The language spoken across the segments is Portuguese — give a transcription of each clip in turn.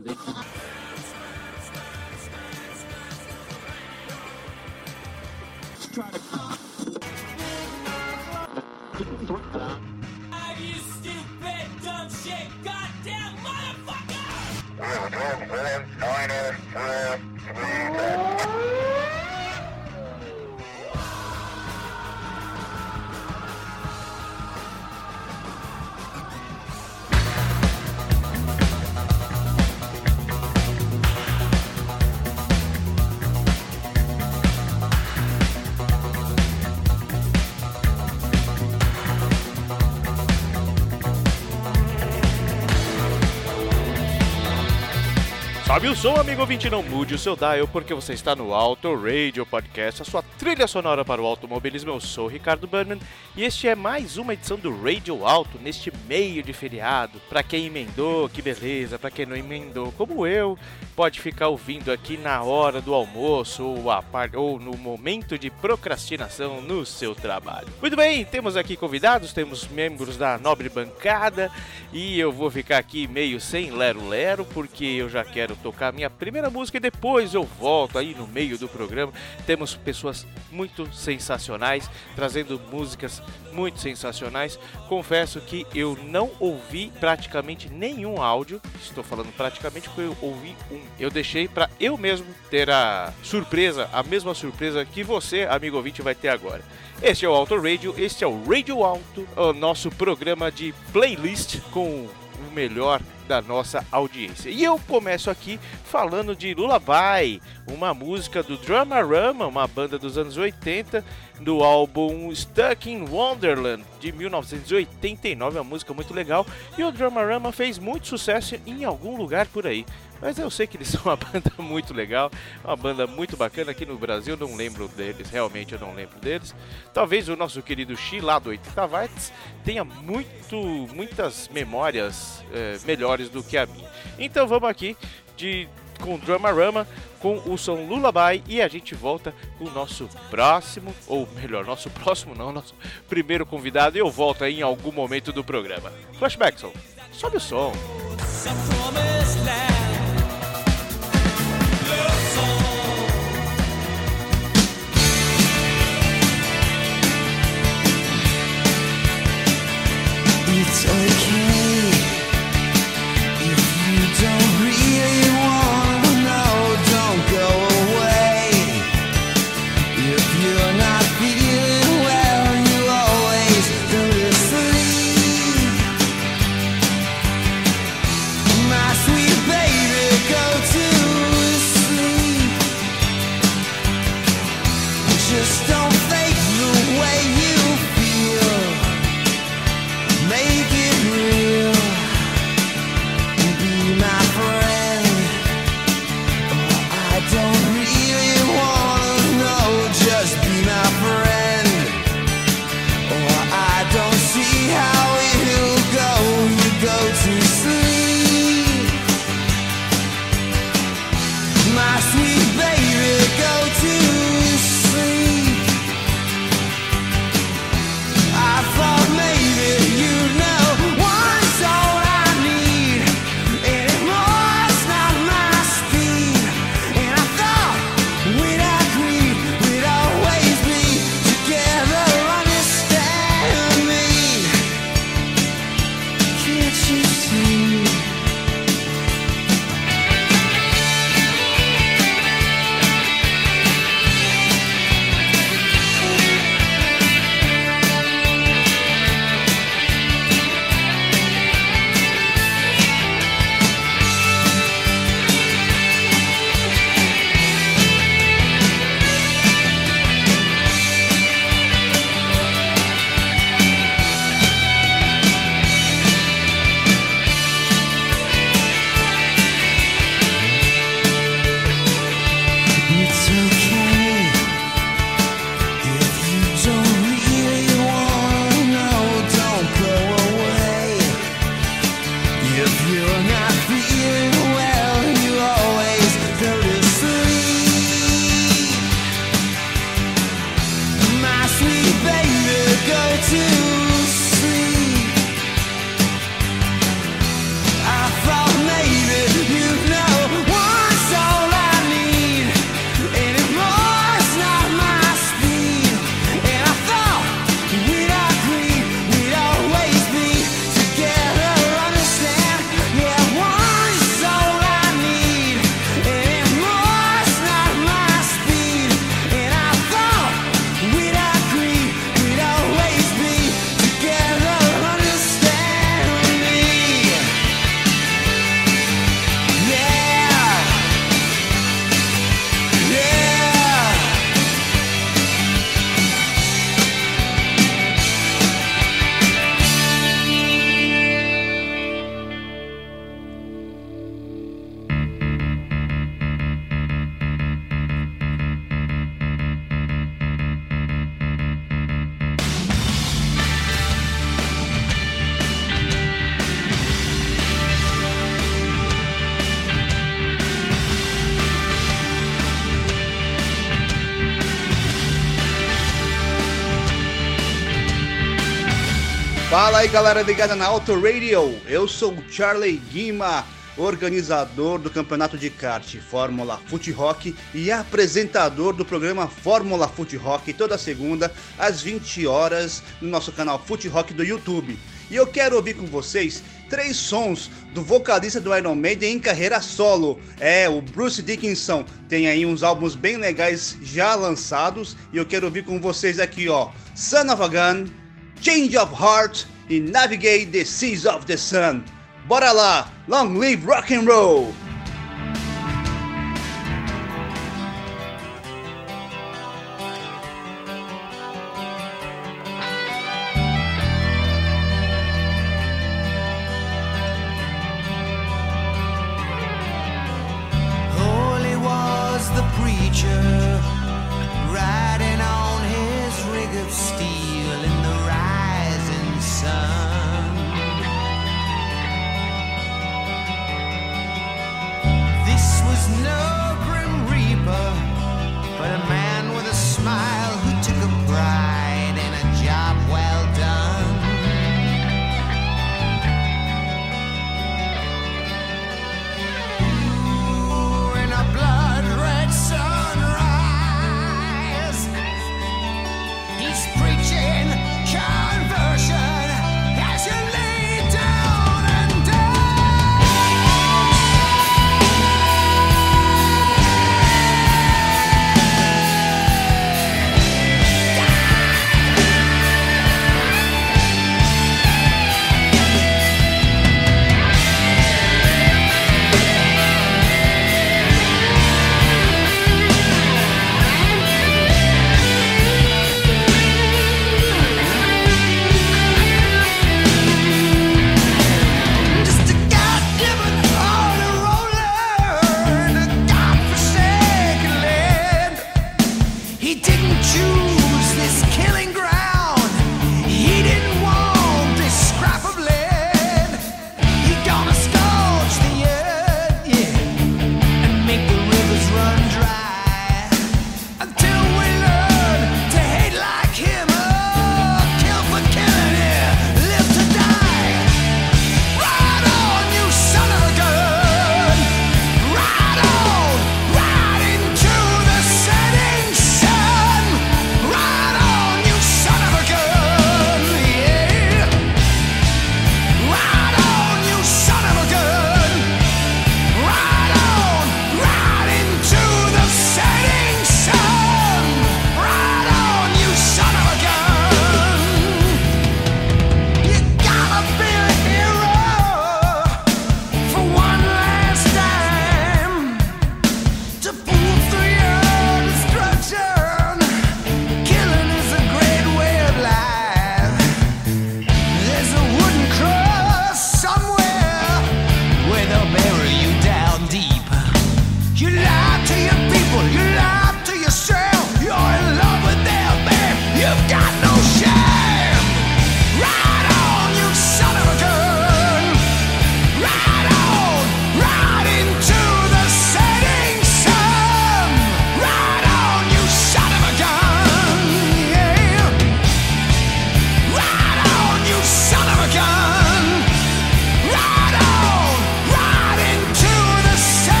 this Sobe o amigo ouvinte, não mude o seu dial, porque você está no Auto Radio Podcast, a sua trilha sonora para o automobilismo. Eu sou Ricardo Burnman e este é mais uma edição do Radio Auto neste meio de feriado. Para quem emendou, que beleza, para quem não emendou, como eu, pode ficar ouvindo aqui na hora do almoço ou, a ou no momento de procrastinação no seu trabalho. Muito bem, temos aqui convidados, temos membros da nobre bancada e eu vou ficar aqui meio sem lero-lero, porque eu já quero tocar minha primeira música e depois eu volto aí no meio do programa. Temos pessoas muito sensacionais, trazendo músicas muito sensacionais. Confesso que eu não ouvi praticamente nenhum áudio, estou falando praticamente porque eu ouvi um. Eu deixei para eu mesmo ter a surpresa, a mesma surpresa que você, amigo ouvinte, vai ter agora. Este é o Auto Radio, este é o Radio Auto, o nosso programa de playlist com o melhor da nossa audiência. E eu começo aqui falando de Lullaby, uma música do Dramarama, uma banda dos anos 80, do álbum Stuck in Wonderland de 1989, uma música muito legal. E o Dramarama fez muito sucesso em algum lugar por aí. Mas eu sei que eles são uma banda muito legal, uma banda muito bacana aqui no Brasil, não lembro deles, realmente eu não lembro deles. Talvez o nosso querido Xi lá do 80 Watts tenha muito, muitas memórias eh, melhores do que a minha. Então vamos aqui de com Dramarama, com o som Lullaby e a gente volta com o nosso próximo, ou melhor, nosso próximo não, nosso primeiro convidado e eu volto aí em algum momento do programa. Flashbackson, sobe o som. Some It's okay galera ligada na Auto Radio, eu sou o Charlie Guima, organizador do campeonato de kart Fórmula Foot Rock e apresentador do programa Fórmula Foot Rock toda segunda às 20 horas no nosso canal Foot Rock do YouTube. E eu quero ouvir com vocês três sons do vocalista do Iron Maiden em carreira solo. É, o Bruce Dickinson tem aí uns álbuns bem legais já lançados e eu quero ouvir com vocês aqui, ó. Son of a Gun, Change of Heart e navigate the seas of the sun. Bora lá! Long live rock and roll!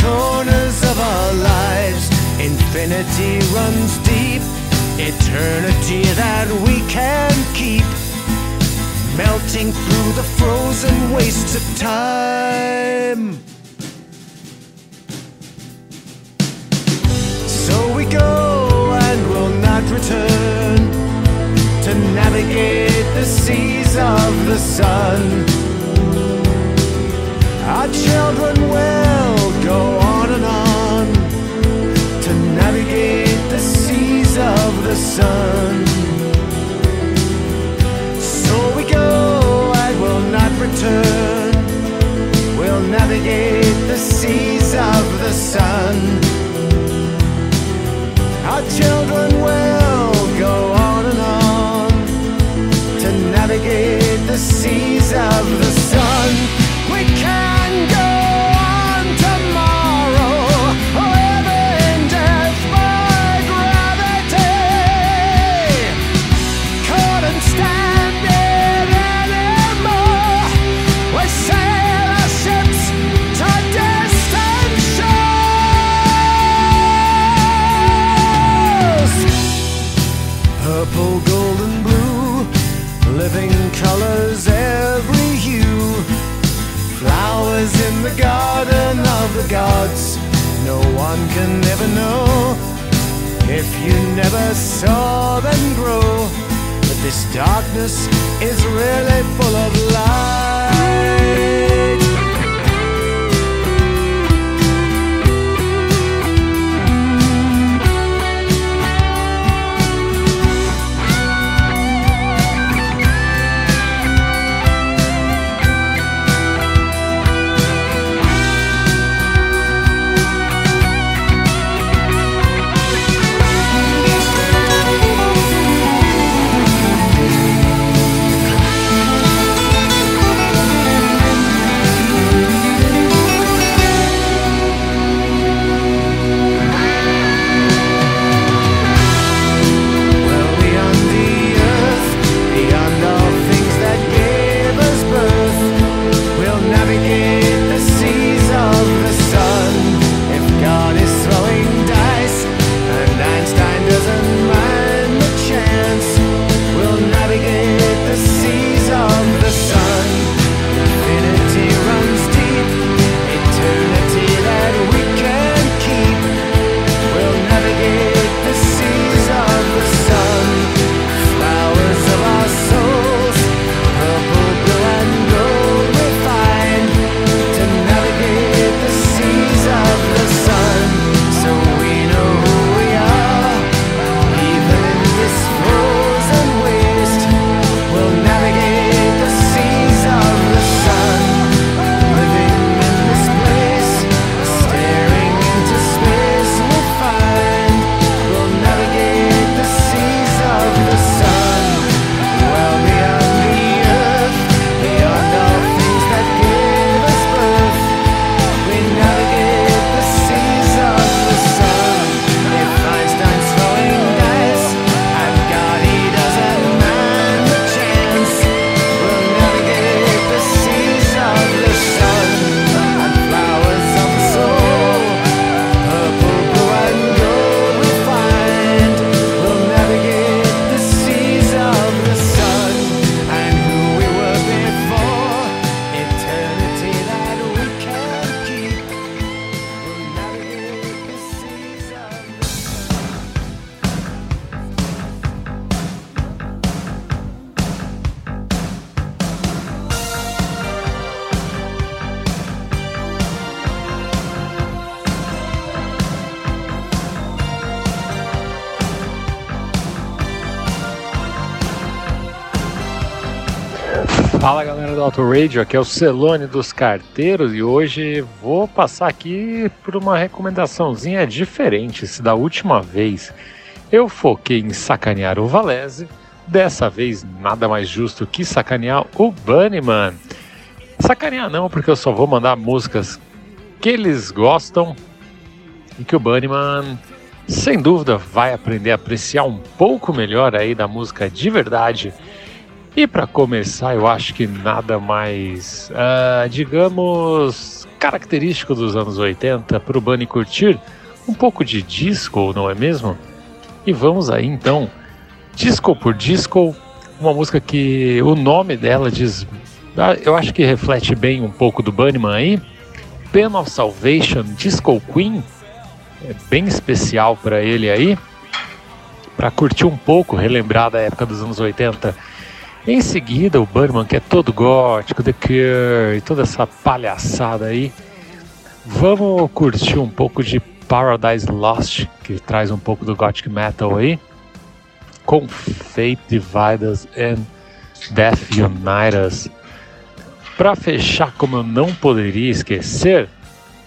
Corners of our lives. Infinity runs deep, eternity that we can keep. Melting through the frozen wastes of time. So we go and will not return to navigate the seas of the sun. Our children will go on and on to navigate the seas of the sun. So we go and will not return. We'll navigate the seas of the sun. Our children will go on and on to navigate the seas of the sun. One can ever know if you never saw them grow. But this darkness is really full of light. Auto Radio, aqui é o Celone dos Carteiros e hoje vou passar aqui por uma recomendaçãozinha diferente. Se da última vez eu foquei em sacanear o Valese, dessa vez nada mais justo que sacanear o Bunnyman. Sacanear não, porque eu só vou mandar músicas que eles gostam e que o Bunnyman, sem dúvida, vai aprender a apreciar um pouco melhor aí da música de verdade. E para começar, eu acho que nada mais, ah, digamos, característico dos anos 80 para o Bunny curtir um pouco de disco, não é mesmo? E vamos aí então, disco por disco, uma música que o nome dela diz, ah, eu acho que reflete bem um pouco do Bunnyman aí. Pen of Salvation, Disco Queen, é bem especial para ele aí, para curtir um pouco, relembrar da época dos anos 80. Em seguida, o Bunnyman, que é todo gótico, The Cure toda essa palhaçada aí. Vamos curtir um pouco de Paradise Lost, que traz um pouco do gothic metal aí, com Fate Divide Us and Death Unite Us. Pra fechar, como eu não poderia esquecer,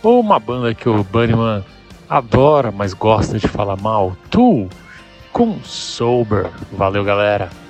uma banda que o Bunnyman adora, mas gosta de falar mal, Tool, com Sober. Valeu, galera!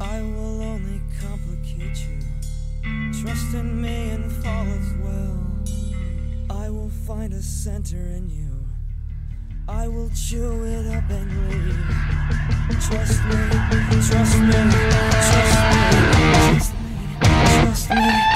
I will only complicate you. Trust in me and fall as well. I will find a center in you. I will chew it up and leave. Trust me, trust me, trust me, trust me, trust me. Why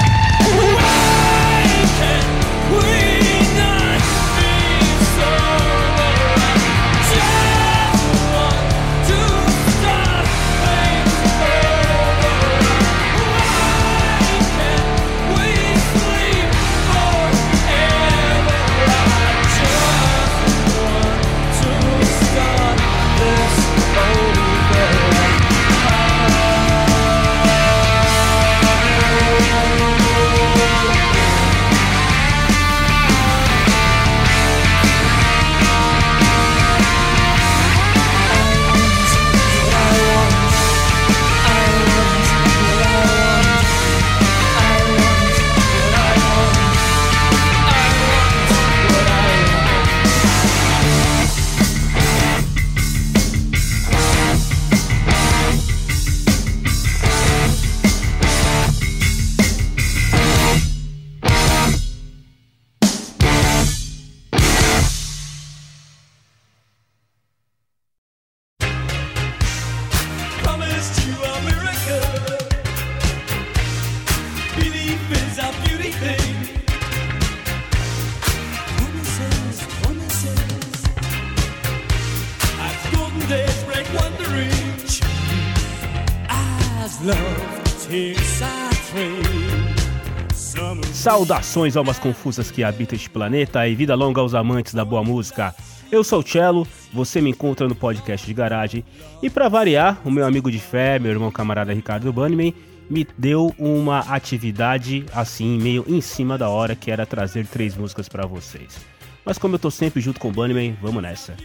Saudações almas confusas que habitam este planeta e vida longa aos amantes da boa música. Eu sou o Cello, você me encontra no podcast de garagem e para variar, o meu amigo de fé, meu irmão camarada Ricardo Banniman, me deu uma atividade assim, meio em cima da hora, que era trazer três músicas para vocês. Mas como eu tô sempre junto com o Bunnyman, vamos nessa.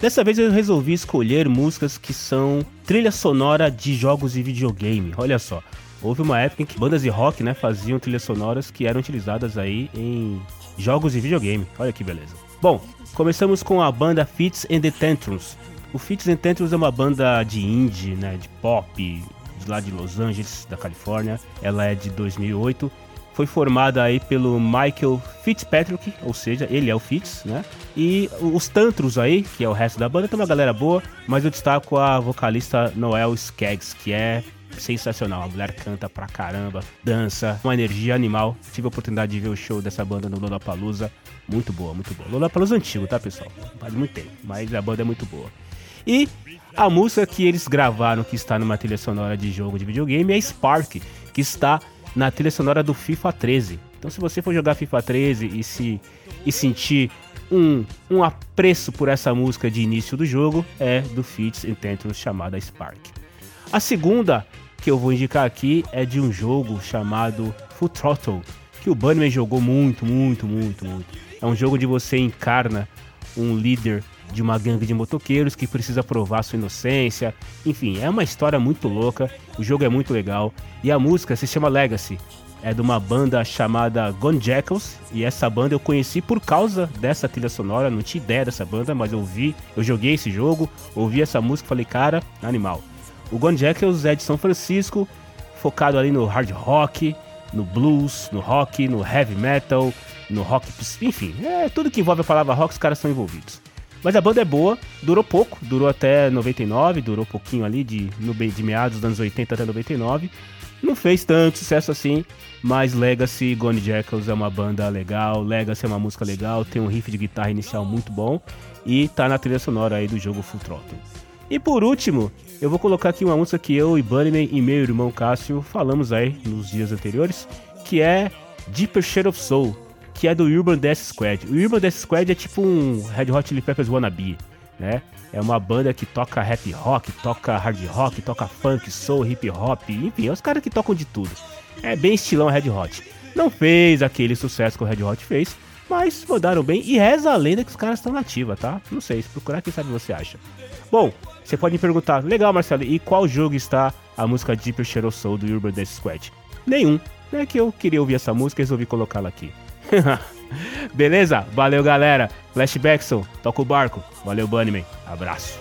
Dessa vez eu resolvi escolher músicas que são trilha sonora de jogos de videogame. Olha só, houve uma época em que bandas de rock, né, faziam trilhas sonoras que eram utilizadas aí em jogos de videogame. Olha que beleza. Bom, começamos com a banda Fits and the Tantrums. O Fits and Tantrums é uma banda de indie, né, de pop, de lá de Los Angeles, da Califórnia. Ela é de 2008. foi formada aí pelo Michael Fitzpatrick, ou seja, ele é o Fitz, né? E os Tantros aí, que é o resto da banda, tem uma galera boa, mas eu destaco a vocalista Noel Skaggs, que é sensacional. A mulher canta pra caramba, dança, uma energia animal. Tive a oportunidade de ver o show dessa banda no Lollapalooza. Muito boa, muito boa. Lollapalooza antigo, tá, pessoal? Faz muito tempo, mas a banda é muito boa. E a música que eles gravaram, que está numa trilha sonora de jogo de videogame, é Spark, que está na trilha sonora do FIFA 13. Então, se você for jogar FIFA 13 e se e sentir um, um apreço por essa música de início do jogo, é do Fitz Intentions chamada Spark. A segunda que eu vou indicar aqui é de um jogo chamado Full Throttle, que o Bunnyman jogou muito, muito, muito, muito. É um jogo onde você encarna um líder de uma gangue de motoqueiros que precisa provar sua inocência. Enfim, é uma história muito louca, o jogo é muito legal e a música se chama Legacy. É de uma banda chamada Gone Jackals e essa banda eu conheci por causa dessa trilha sonora, não tinha ideia dessa banda, mas eu vi, eu joguei esse jogo, ouvi essa música e falei, cara, animal. O Gone Jackals é de São Francisco, focado ali no hard rock, no blues, no rock, no heavy metal, no rock, enfim, é tudo que envolve a palavra rock, os caras são envolvidos. Mas a banda é boa, durou pouco, durou até 99, durou pouquinho ali, de, no, de meados dos anos 80 até 99. Não fez tanto sucesso assim, mas Legacy Gone Jackals é uma banda legal, Legacy é uma música legal, tem um riff de guitarra inicial muito bom e tá na trilha sonora aí do jogo Full Throttle. E por último, eu vou colocar aqui uma música que eu e Bunnyman e meu irmão Cássio falamos aí nos dias anteriores, que é Deeper Shade of Soul, que é do Urban Death Squad. O Urban Death Squad é tipo um Red Hot Chili Peppers wannabe, né? É uma banda que toca rap rock, toca hard rock, toca funk, soul, hip hop, enfim, é os caras que tocam de tudo. É bem estilão Red Hot. Não fez aquele sucesso que o Red Hot fez, mas mandaram bem e reza a lenda que os caras estão nativa, tá? Não sei, se procurar, quem sabe você acha. Bom, você pode me perguntar, legal Marcelo, e qual jogo está a música Deeper Shadow Soul do Urban Death Squad? Nenhum. É que eu queria ouvir essa música e resolvi colocá-la aqui. Beleza? Valeu, galera. Flashbackson, toca o barco. Valeu, Bunnyman. Abraço.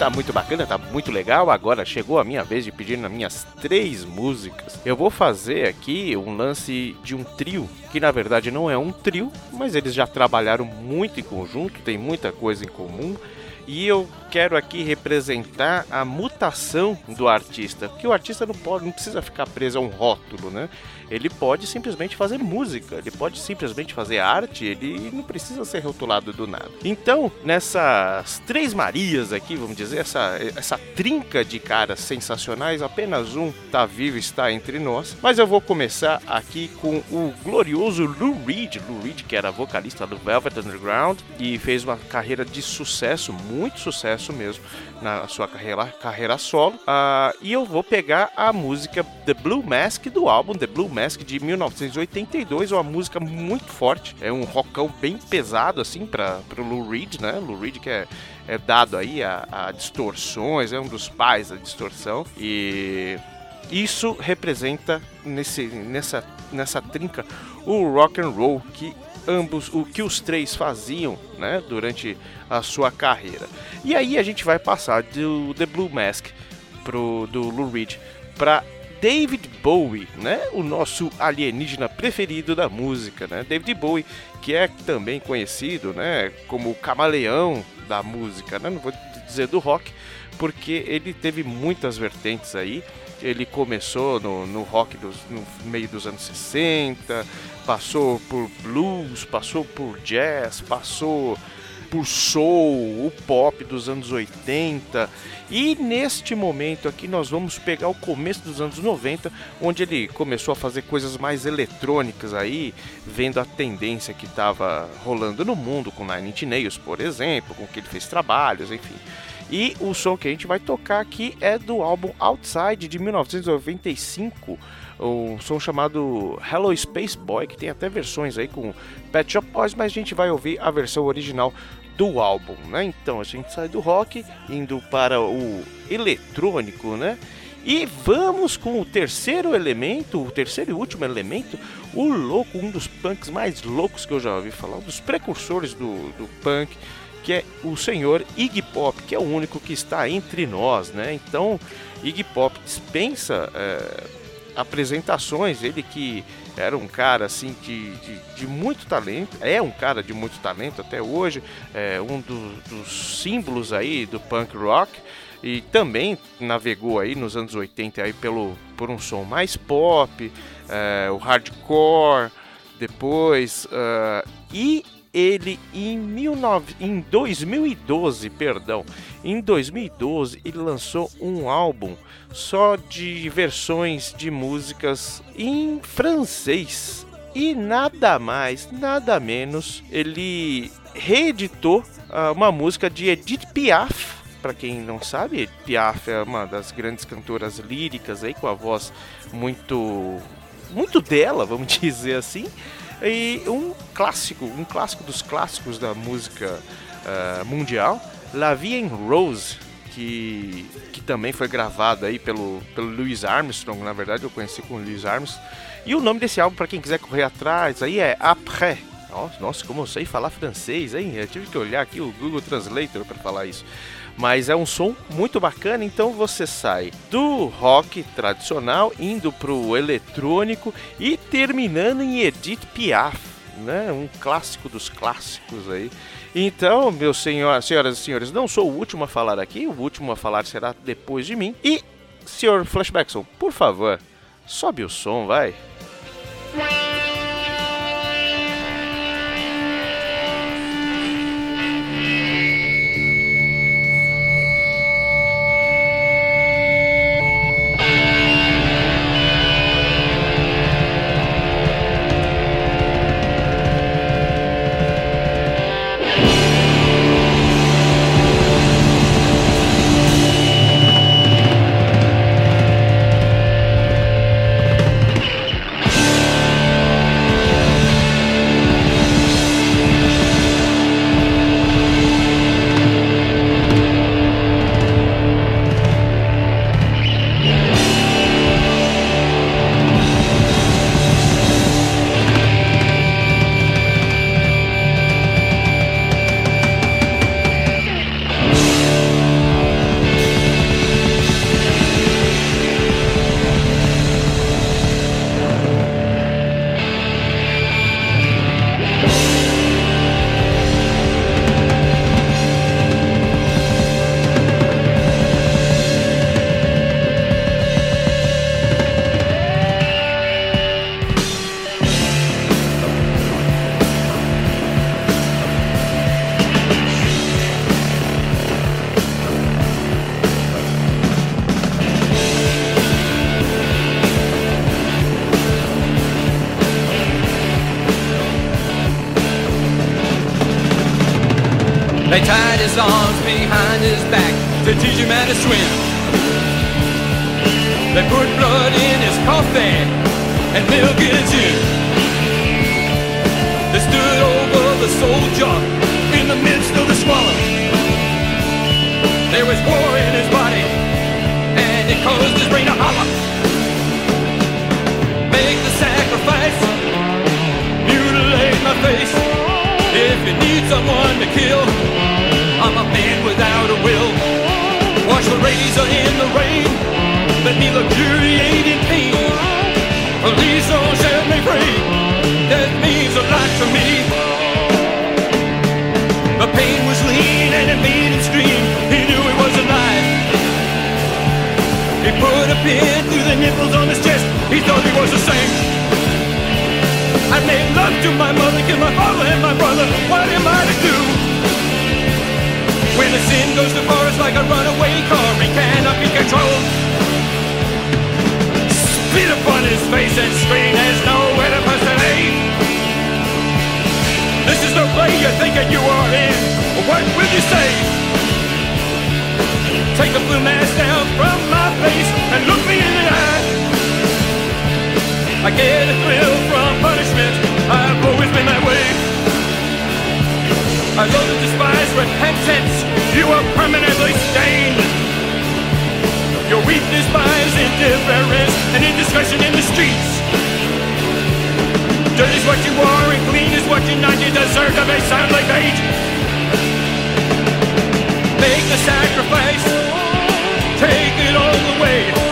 Tá muito bacana, tá muito legal. Agora chegou a minha vez de pedir nas minhas três músicas. Eu vou fazer aqui um lance de um trio, que na verdade não é um trio, mas eles já trabalharam muito em conjunto, tem muita coisa em comum. E eu quero aqui representar a mutação do artista, porque o artista não pode, não precisa ficar preso a um rótulo, né? Ele pode simplesmente fazer música, ele pode simplesmente fazer arte, ele não precisa ser rotulado do nada. Então, nessas três Marias aqui, vamos dizer, essa, essa trinca de caras sensacionais, apenas um tá vivo, está entre nós. Mas eu vou começar aqui com o glorioso Lou Reed, Lou Reed que era vocalista do Velvet Underground e fez uma carreira de sucesso, muito sucesso mesmo, na sua carreira, carreira solo. Ah, e eu vou pegar a música The Blue Mask do álbum The Blue Mask de 1982, uma música muito forte, é um rockão bem pesado assim para o Lou Reed, né? Lou Reed que é, é dado aí a, a distorções, é um dos pais da distorção e isso representa nesse, nessa, nessa trinca o rock and roll que ambos o que os três faziam né, durante a sua carreira. E aí a gente vai passar do The Blue Mask pro, do Lou Reed para David Bowie, né, o nosso alienígena preferido da música, né? David Bowie, que é também conhecido, né, como o camaleão da música, né? Não vou dizer do rock, porque ele teve muitas vertentes aí. Ele começou no, no rock dos, no meio dos anos 60, passou por blues, passou por jazz, passou por soul, o pop dos anos 80. E neste momento aqui nós vamos pegar o começo dos anos 90, onde ele começou a fazer coisas mais eletrônicas aí, vendo a tendência que estava rolando no mundo com Nine Inch Nails, por exemplo, com que ele fez trabalhos, enfim. E o som que a gente vai tocar aqui é do álbum Outside de 1995, um som chamado Hello Space Boy, que tem até versões aí com Pet Shop Boys, mas a gente vai ouvir a versão original do álbum, né? Então a gente sai do rock indo para o eletrônico, né? E vamos com o terceiro elemento, o terceiro e último elemento, o louco, um dos punks mais loucos que eu já ouvi falar, um dos precursores do, do punk, que é o senhor Iggy Pop, que é o único que está entre nós, né? Então, Iggy Pop dispensa é, apresentações, ele que era um cara assim de, de, de muito talento, é um cara de muito talento até hoje, é um do- dos símbolos aí do punk rock e também navegou aí nos anos 80 aí pelo, por um som mais pop, é, o hardcore, depois ah, e ele em, 19, em 2012, perdão, em 2012 ele lançou um álbum só de versões de músicas em francês. E nada mais, nada menos, ele reeditou ah, uma música de Edith Piaf. Para quem não sabe, Piaf é uma das grandes cantoras líricas aí com a voz muito muito dela, vamos dizer assim. E um clássico, um clássico dos clássicos da música ah, mundial, La Vie en Rose, que, que também foi gravado aí pelo, pelo Louis Armstrong, na verdade eu conheci com o Louis Armstrong. E o nome desse álbum, para quem quiser correr atrás, aí é Après. Nossa, como eu sei falar francês, hein? Eu tive que olhar aqui o Google Translator para falar isso. Mas é um som muito bacana, então você sai do rock tradicional, indo pro eletrônico e terminando em Edith Piaf, né? Um clássico dos clássicos aí. Então, meus senhor, senhoras e senhores, não sou o último a falar aqui, o último a falar será depois de mim. E, senhor Flashbackson, por favor, sobe o som, vai. Arms behind his back to teach him how to swim. They put blood in his coffee and milk in his. Razor in the rain, let me luxuriate in pain. Don't set me free, that means a lot to me. The pain was lean and it made him scream, he knew he was alive. He put a pin through the nipples on his chest, he thought he was a saint. I made love to my mother, killed my father and my brother. What am I to do? When the sin goes far, it's like a runaway car. It cannot be controlled. Spit upon his face and scream. There's nowhere to aim. This is the play you're thinking you are in. What will you say? Take the blue mask down from my face and look me in the eye. I get a thrill from punishment. I've always been that way. I love to despise repentance. You are permanently stained. Your weakness buys indifference and indiscretion in the streets. Dirt is what you are and clean is what you're not. You deserve to be sound like age. Make the sacrifice. Take it all away.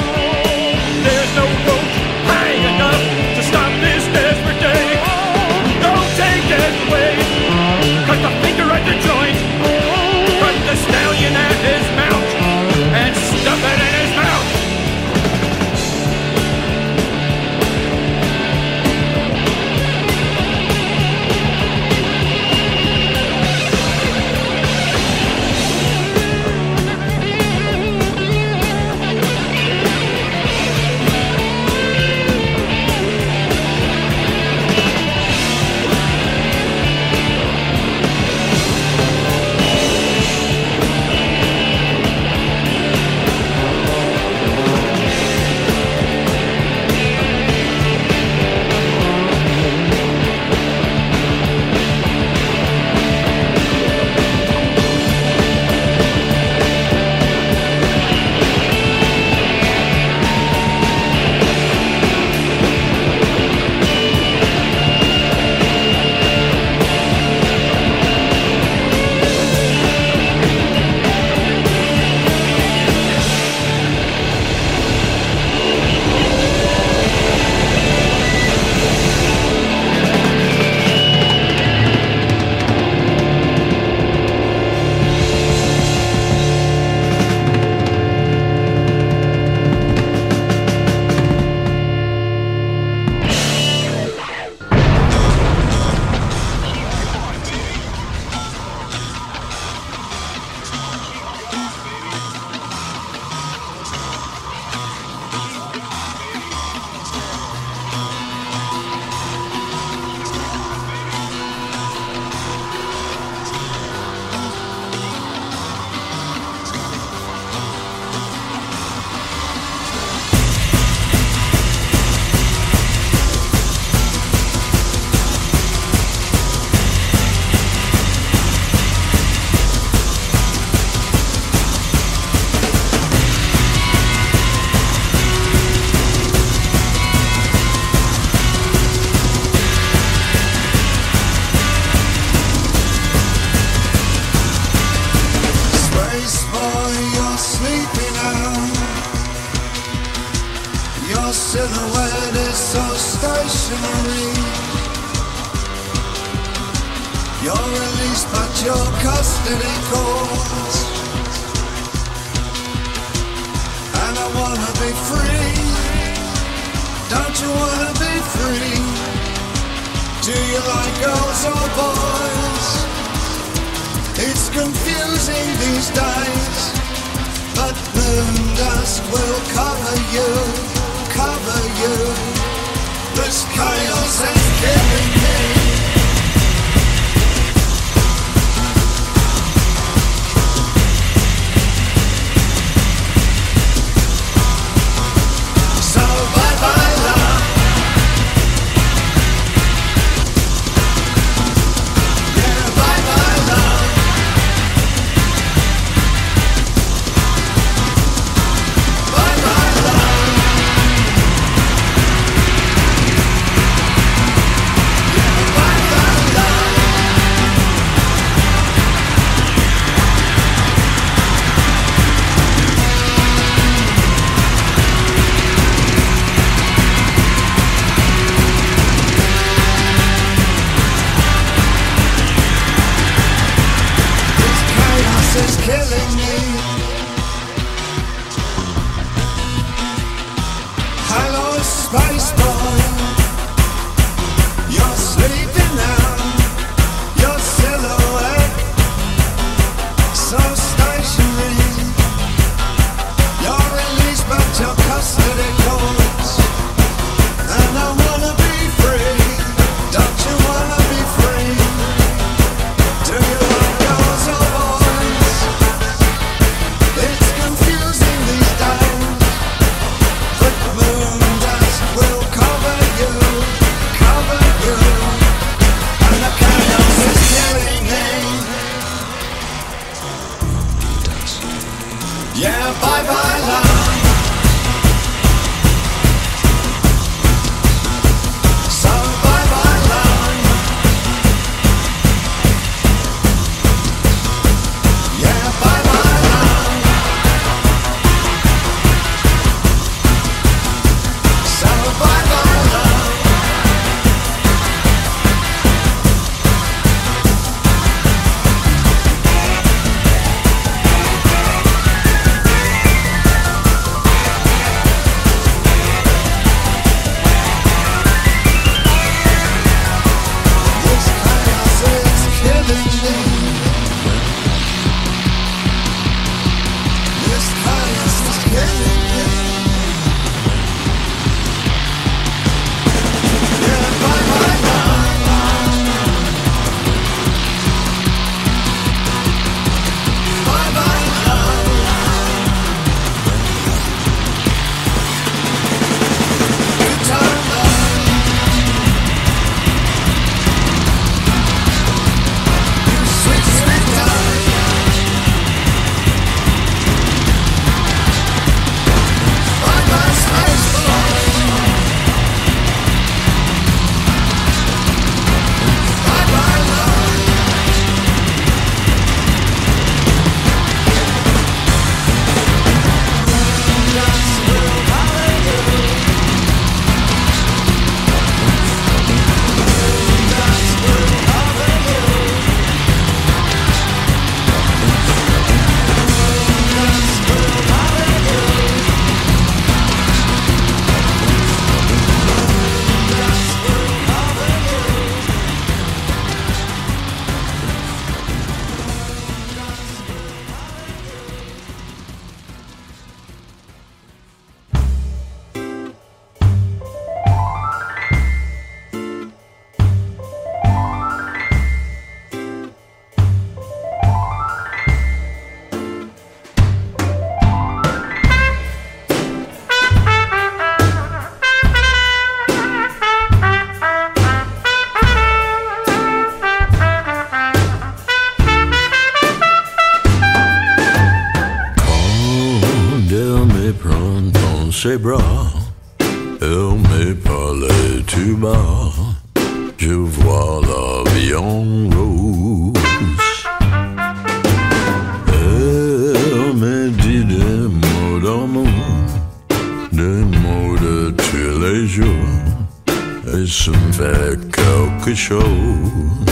Coca-Cola Show.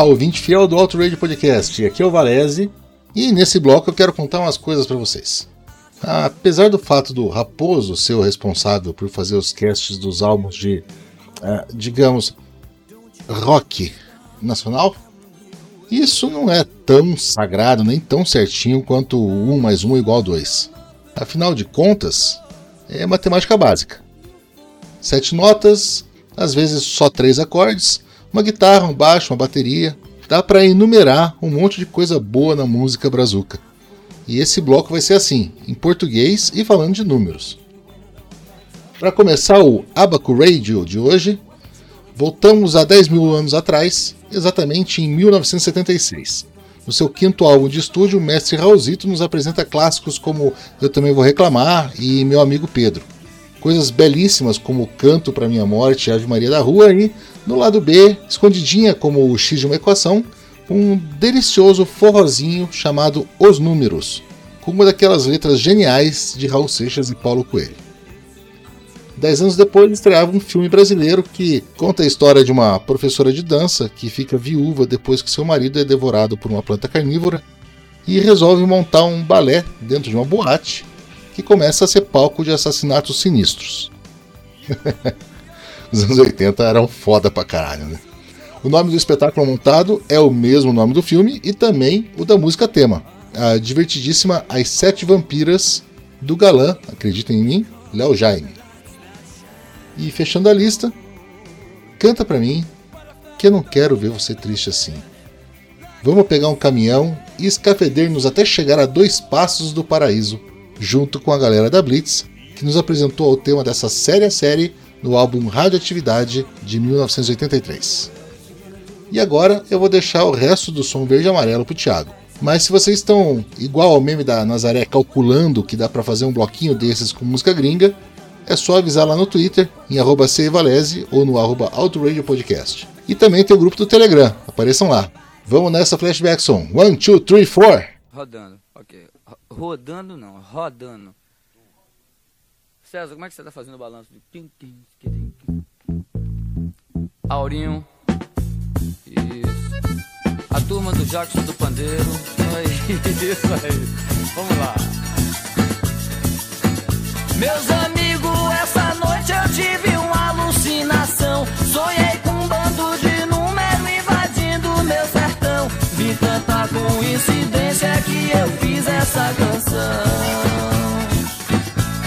Olá, ouvinte fiel do Auto Radio Podcast. Aqui é o Valese e nesse bloco eu quero contar umas coisas para vocês. Apesar do fato do Raposo ser o responsável por fazer os casts dos álbuns de, ah, digamos, rock nacional, isso não é tão sagrado nem tão certinho quanto 1 mais 1 igual a 2. Afinal de contas, é matemática básica. Sete notas, às vezes só três acordes, uma guitarra, um baixo, uma bateria. Dá para enumerar um monte de coisa boa na música brazuca. E esse bloco vai ser assim, em português e falando de números. Para começar o Abaco Radio de hoje, voltamos a 10 mil anos atrás, exatamente em 1976. No seu quinto álbum de estúdio, o mestre Raulzito nos apresenta clássicos como Eu Também Vou Reclamar e Meu Amigo Pedro. Coisas belíssimas como Canto para Minha Morte e Ave Maria da Rua e, no lado B, escondidinha como o X de uma equação, um delicioso forrozinho chamado Os Números, com uma daquelas letras geniais de Raul Seixas e Paulo Coelho. Dez anos depois estreava um filme brasileiro que conta a história de uma professora de dança que fica viúva depois que seu marido é devorado por uma planta carnívora e resolve montar um balé dentro de uma boate que começa a ser palco de assassinatos sinistros. Os anos 80 eram foda pra caralho, né? O nome do espetáculo montado é o mesmo nome do filme e também o da música tema, a divertidíssima As Sete Vampiras do galã, acreditem em mim, Léo Jaime. E fechando a lista, canta pra mim que eu não quero ver você triste assim. Vamos pegar um caminhão e escafeder-nos até chegar a dois passos do paraíso, junto com a galera da Blitz, que nos apresentou o tema dessa séria série no álbum Radioatividade de 1983. E agora eu vou deixar o resto do som verde e amarelo pro Thiago. Mas se vocês estão igual ao meme da Nazaré calculando que dá para fazer um bloquinho desses com música gringa, é só avisar lá no Twitter, em arroba Valese ou no arroba Podcast. E também tem o grupo do Telegram, apareçam lá. Vamos nessa flashback song. One, two, three, four. Rodando, Rodando não, rodando. César, como é que você tá fazendo o balanço? Aurinho. Isso. A turma do Jackson do Pandeiro. Isso aí. Vamos lá. Meus amigos, essa noite eu tive tanta coincidência é que eu fiz essa canção.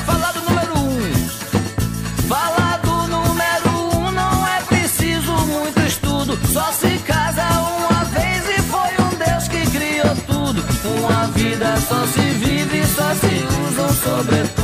Falar do número um. falado número um não é preciso muito estudo. Só se casa uma vez e foi um Deus que criou tudo. Uma vida só se vive, só se usa um sobretudo.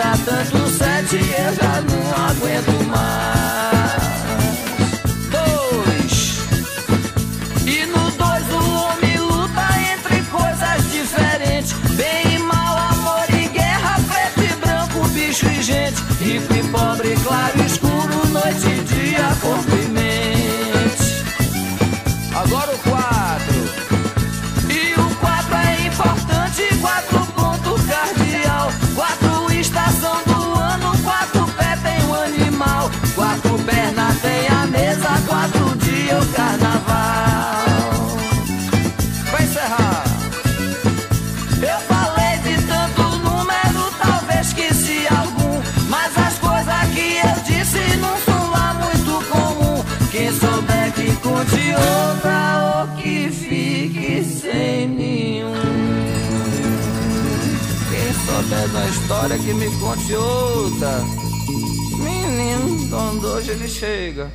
Tá tanto sete eu já não aguento mais. Dois. E no dois o homem luta entre coisas diferentes. Bem e mal, amor e guerra, preto e branco, bicho e gente, rico e pobre, claro e escuro. da história que me conte outra. Menino, quando hoje ele chega.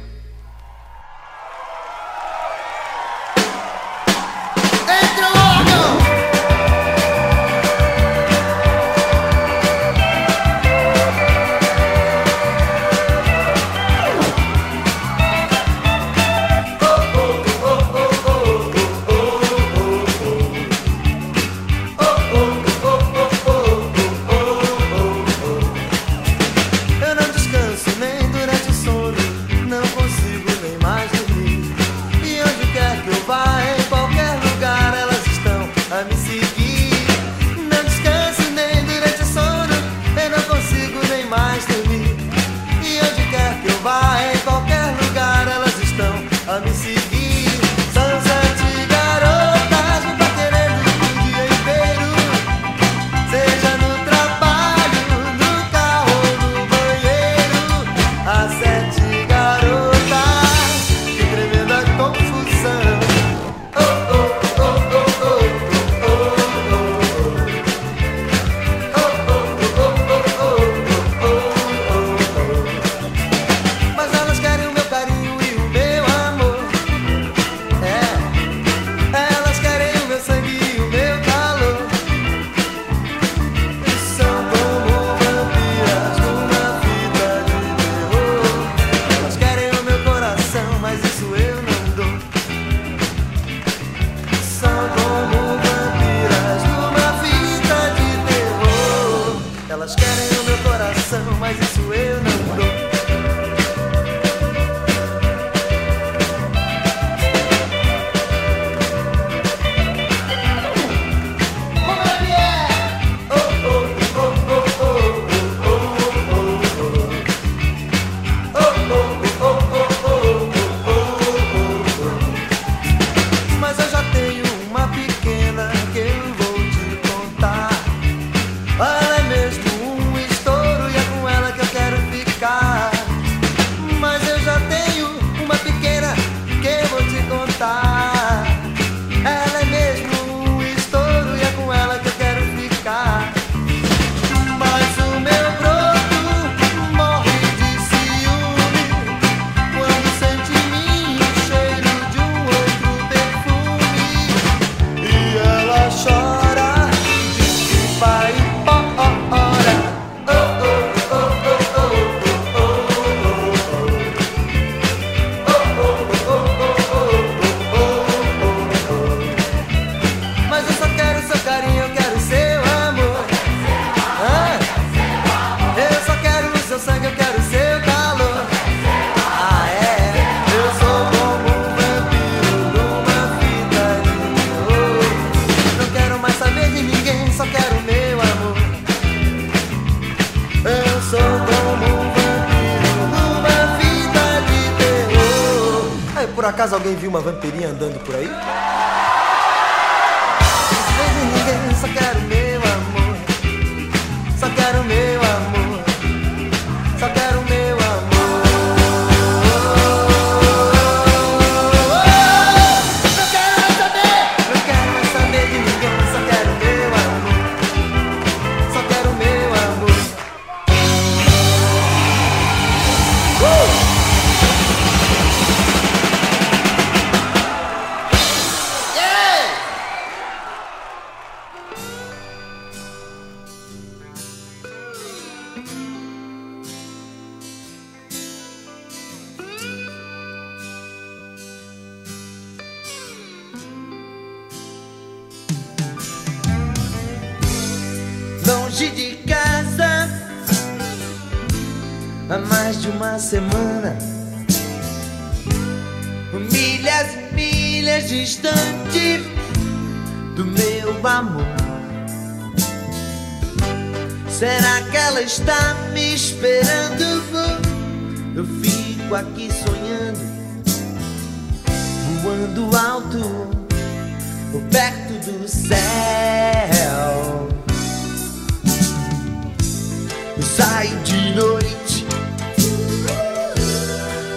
Saio de noite,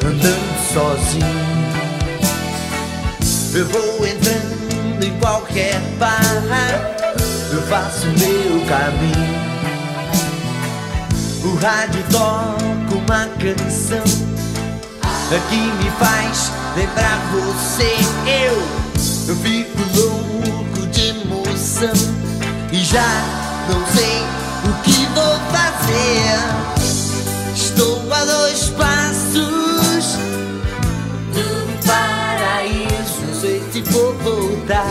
andando sozinho. Eu vou entrando em qualquer bar, eu faço meu caminho. O rádio toca uma canção que me faz lembrar você. Eu, eu fico louco de emoção e já não sei fazer. Estou a dois passos do paraíso. Sei se vou voltar.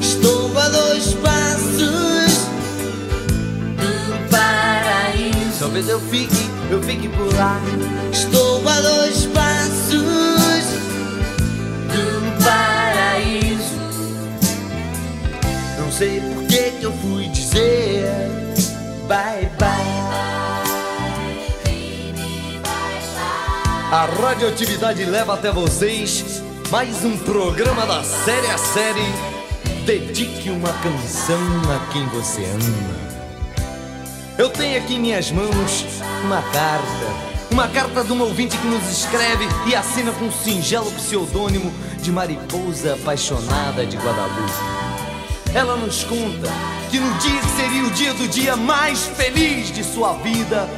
Estou a dois passos do paraíso. Talvez eu fique, eu fique por lá. Estou a dois passos do paraíso. Não sei por que eu fui dizer bye bye. A radioatividade leva até vocês mais um programa da série a série. Dedique uma canção a quem você ama. Eu tenho aqui em minhas mãos uma carta. Uma carta de um ouvinte que nos escreve e assina com um singelo pseudônimo de Mariposa Apaixonada de Guadalupe. Ela nos conta que no dia que seria o dia do dia mais feliz de sua vida,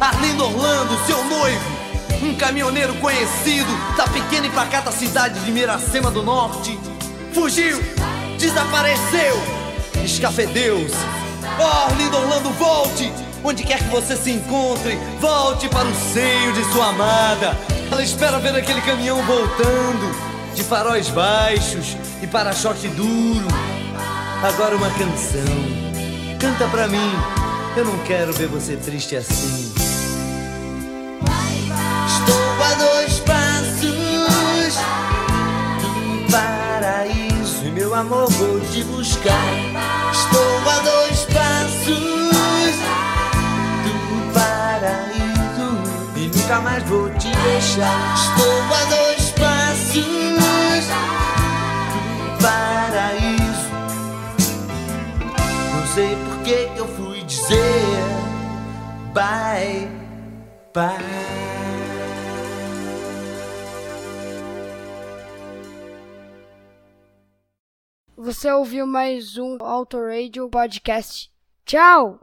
Arlindo Orlando, seu noivo, um caminhoneiro conhecido da pequena e pacata cidade de Miracema do Norte, fugiu, desapareceu, escafedeu-se. Oh, Arlindo Orlando, volte! Onde quer que você se encontre, volte para o seio de sua amada. Ela espera ver aquele caminhão voltando, de faróis baixos e para-choque duro. Agora uma canção. Canta pra mim. Eu não quero ver você triste assim. Estou a dois passos do paraíso e meu amor vou te buscar. Estou a dois passos do paraíso e nunca mais vou te deixar. Estou a dois passos do paraíso. Sei por que eu fui dizer bye bye. Você ouviu mais um Auto Radio Podcast. Tchau!